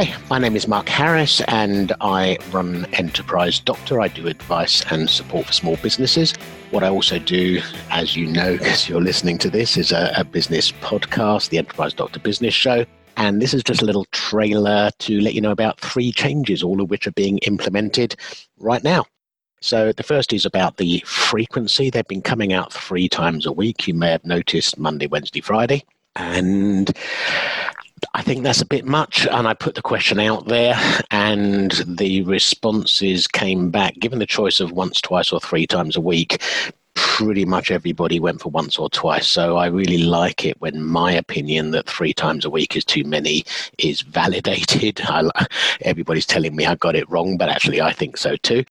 Hi, my name is Mark Harris and I run Enterprise Doctor. I do advice and support for small businesses. What I also do, as you know, because you're listening to this, is a, a, business podcast, the Enterprise Doctor Business Show. And this is just a little trailer to let you know about three changes, all of which are being implemented right now. So the first is about the frequency. They've been coming out three times a week. You may have noticed Monday, Wednesday, Friday. And I think that's a bit much. And I put the question out there, and the responses came back. Given the choice of once, twice, or three times a week, pretty much everybody went for once or twice. So I really like it when my opinion that three times a week is too many is validated. I, everybody's telling me I got it wrong, but actually I think so too.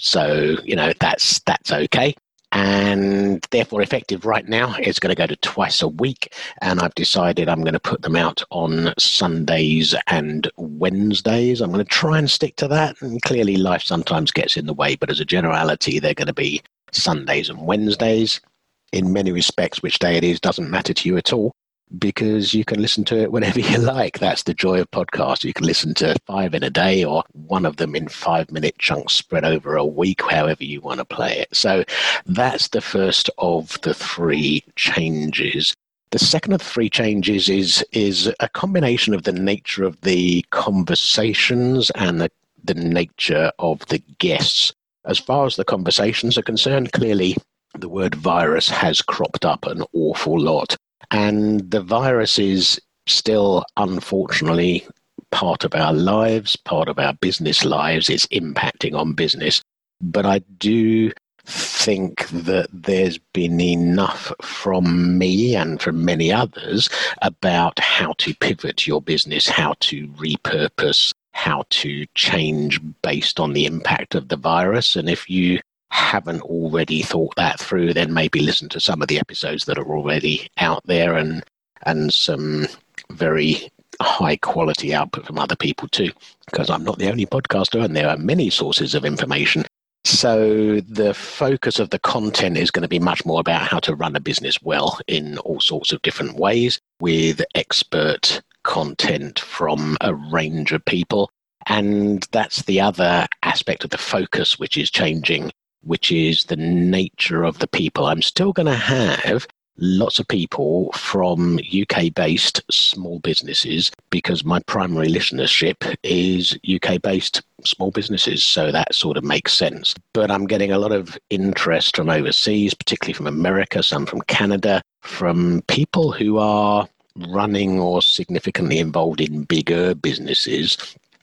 So you know that's that's okay and therefore effective right now it's going to go to twice a week and i've decided i'm going to put them out on sundays and wednesdays. I'm going to try and stick to that and clearly life sometimes gets in the way but as a generality they're going to be sundays and wednesdays. In many respects which day it is doesn't matter to you at all because you can listen to it whenever you like. That's the joy of podcasts. You can listen to five in a day or one of them in five minute chunks spread over a week, however you want to play it. So that's the first of the three changes. The second of the three changes is is a combination of the nature of the conversations and the, the nature of the guests. As far as the conversations are concerned, clearly the word virus has cropped up an awful lot. And the virus is still, unfortunately, part of our lives, part of our business lives. It's impacting on business. But I do think that there's been enough from me and from many others about how to pivot your business, how to repurpose, how to change based on the impact of the virus. And if you haven't already thought that through, then maybe listen to some of the episodes that are already out there and and some very high quality output from other people too. Because I'm not the only podcaster, and there are many sources of information. So the focus of the content is going to be much more about how to run a business well in all sorts of different ways with expert content from a range of people. And that's the other aspect of the focus, which is changing which is the nature of the people. I'm still going to have lots of people from UK based small businesses because my primary listenership is UK based small businesses. So that sort of makes sense. But I'm getting a lot of interest from overseas, particularly from America, some from Canada, from people who are running or significantly involved in bigger businesses.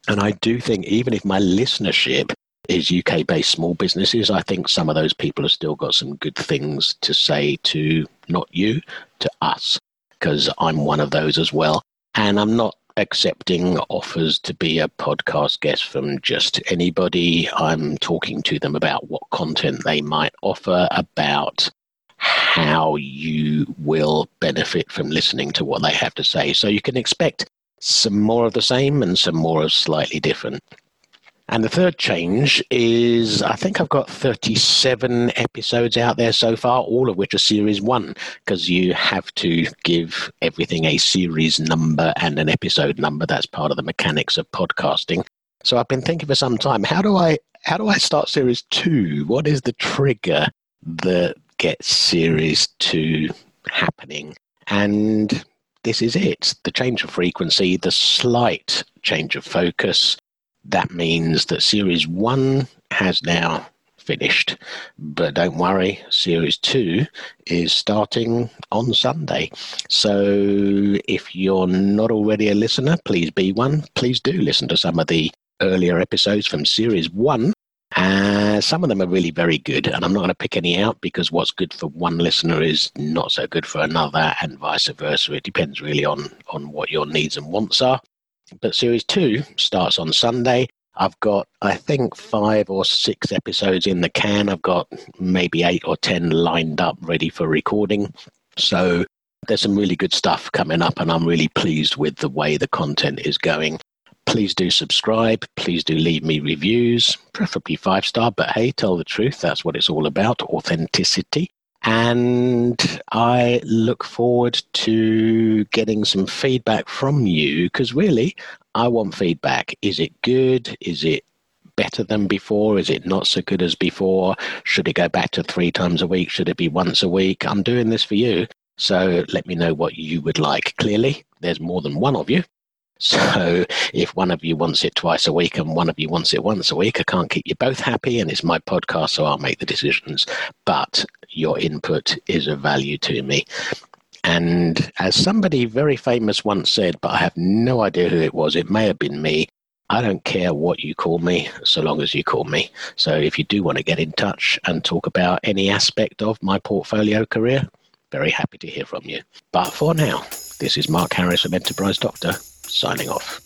And I do think even if my listenership is UK based small businesses. I think some of those people have still got some good things to say to not you, to us, because I'm one of those as well. And I'm not accepting offers to be a podcast guest from just anybody. I'm talking to them about what content they might offer, about how you will benefit from listening to what they have to say. So you can expect some more of the same and some more of slightly different. And the third change is I think I've got 37 episodes out there so far, all of which are series one, because you have to give everything a series number and an episode number. That's part of the mechanics of podcasting. So I've been thinking for some time, how do I how do I start series two? What is the trigger that gets series two happening? And this is it. The change of frequency, the slight change of focus, that means that Series 1 has now finished. But don't worry, Series 2 is starting on Sunday. So if you're not already a listener, please be one. Please do listen to some of the earlier episodes from Series 1. Uh, some of them are really very good, and I'm not going to pick any out because what's good for one listener is not so good for another, and vice versa. It depends really on, on what your needs and wants are. But series two starts on Sunday. I've got, I think, five or six episodes in the can. I've got maybe eight or 10 lined up ready for recording. So there's some really good stuff coming up, and I'm really pleased with the way the content is going. Please do subscribe. Please do leave me reviews, preferably five star, but hey, tell the truth. That's what it's all about authenticity. And I look forward to getting some feedback from you because really, I want feedback. Is it good? Is it better than before? Is it not so good as before? Should it go back to three times a week? Should it be once a week? I'm doing this for you. So let me know what you would like. Clearly, there's more than one of you. So if one of you wants it twice a week and one of you wants it once a week, I can't keep you both happy. And it's my podcast, so I'll make the decisions. But your input is of value to me. And as somebody very famous once said, but I have no idea who it was, it may have been me. I don't care what you call me, so long as you call me. So if you do want to get in touch and talk about any aspect of my portfolio career, very happy to hear from you. But for now, this is Mark Harris from Enterprise Doctor signing off.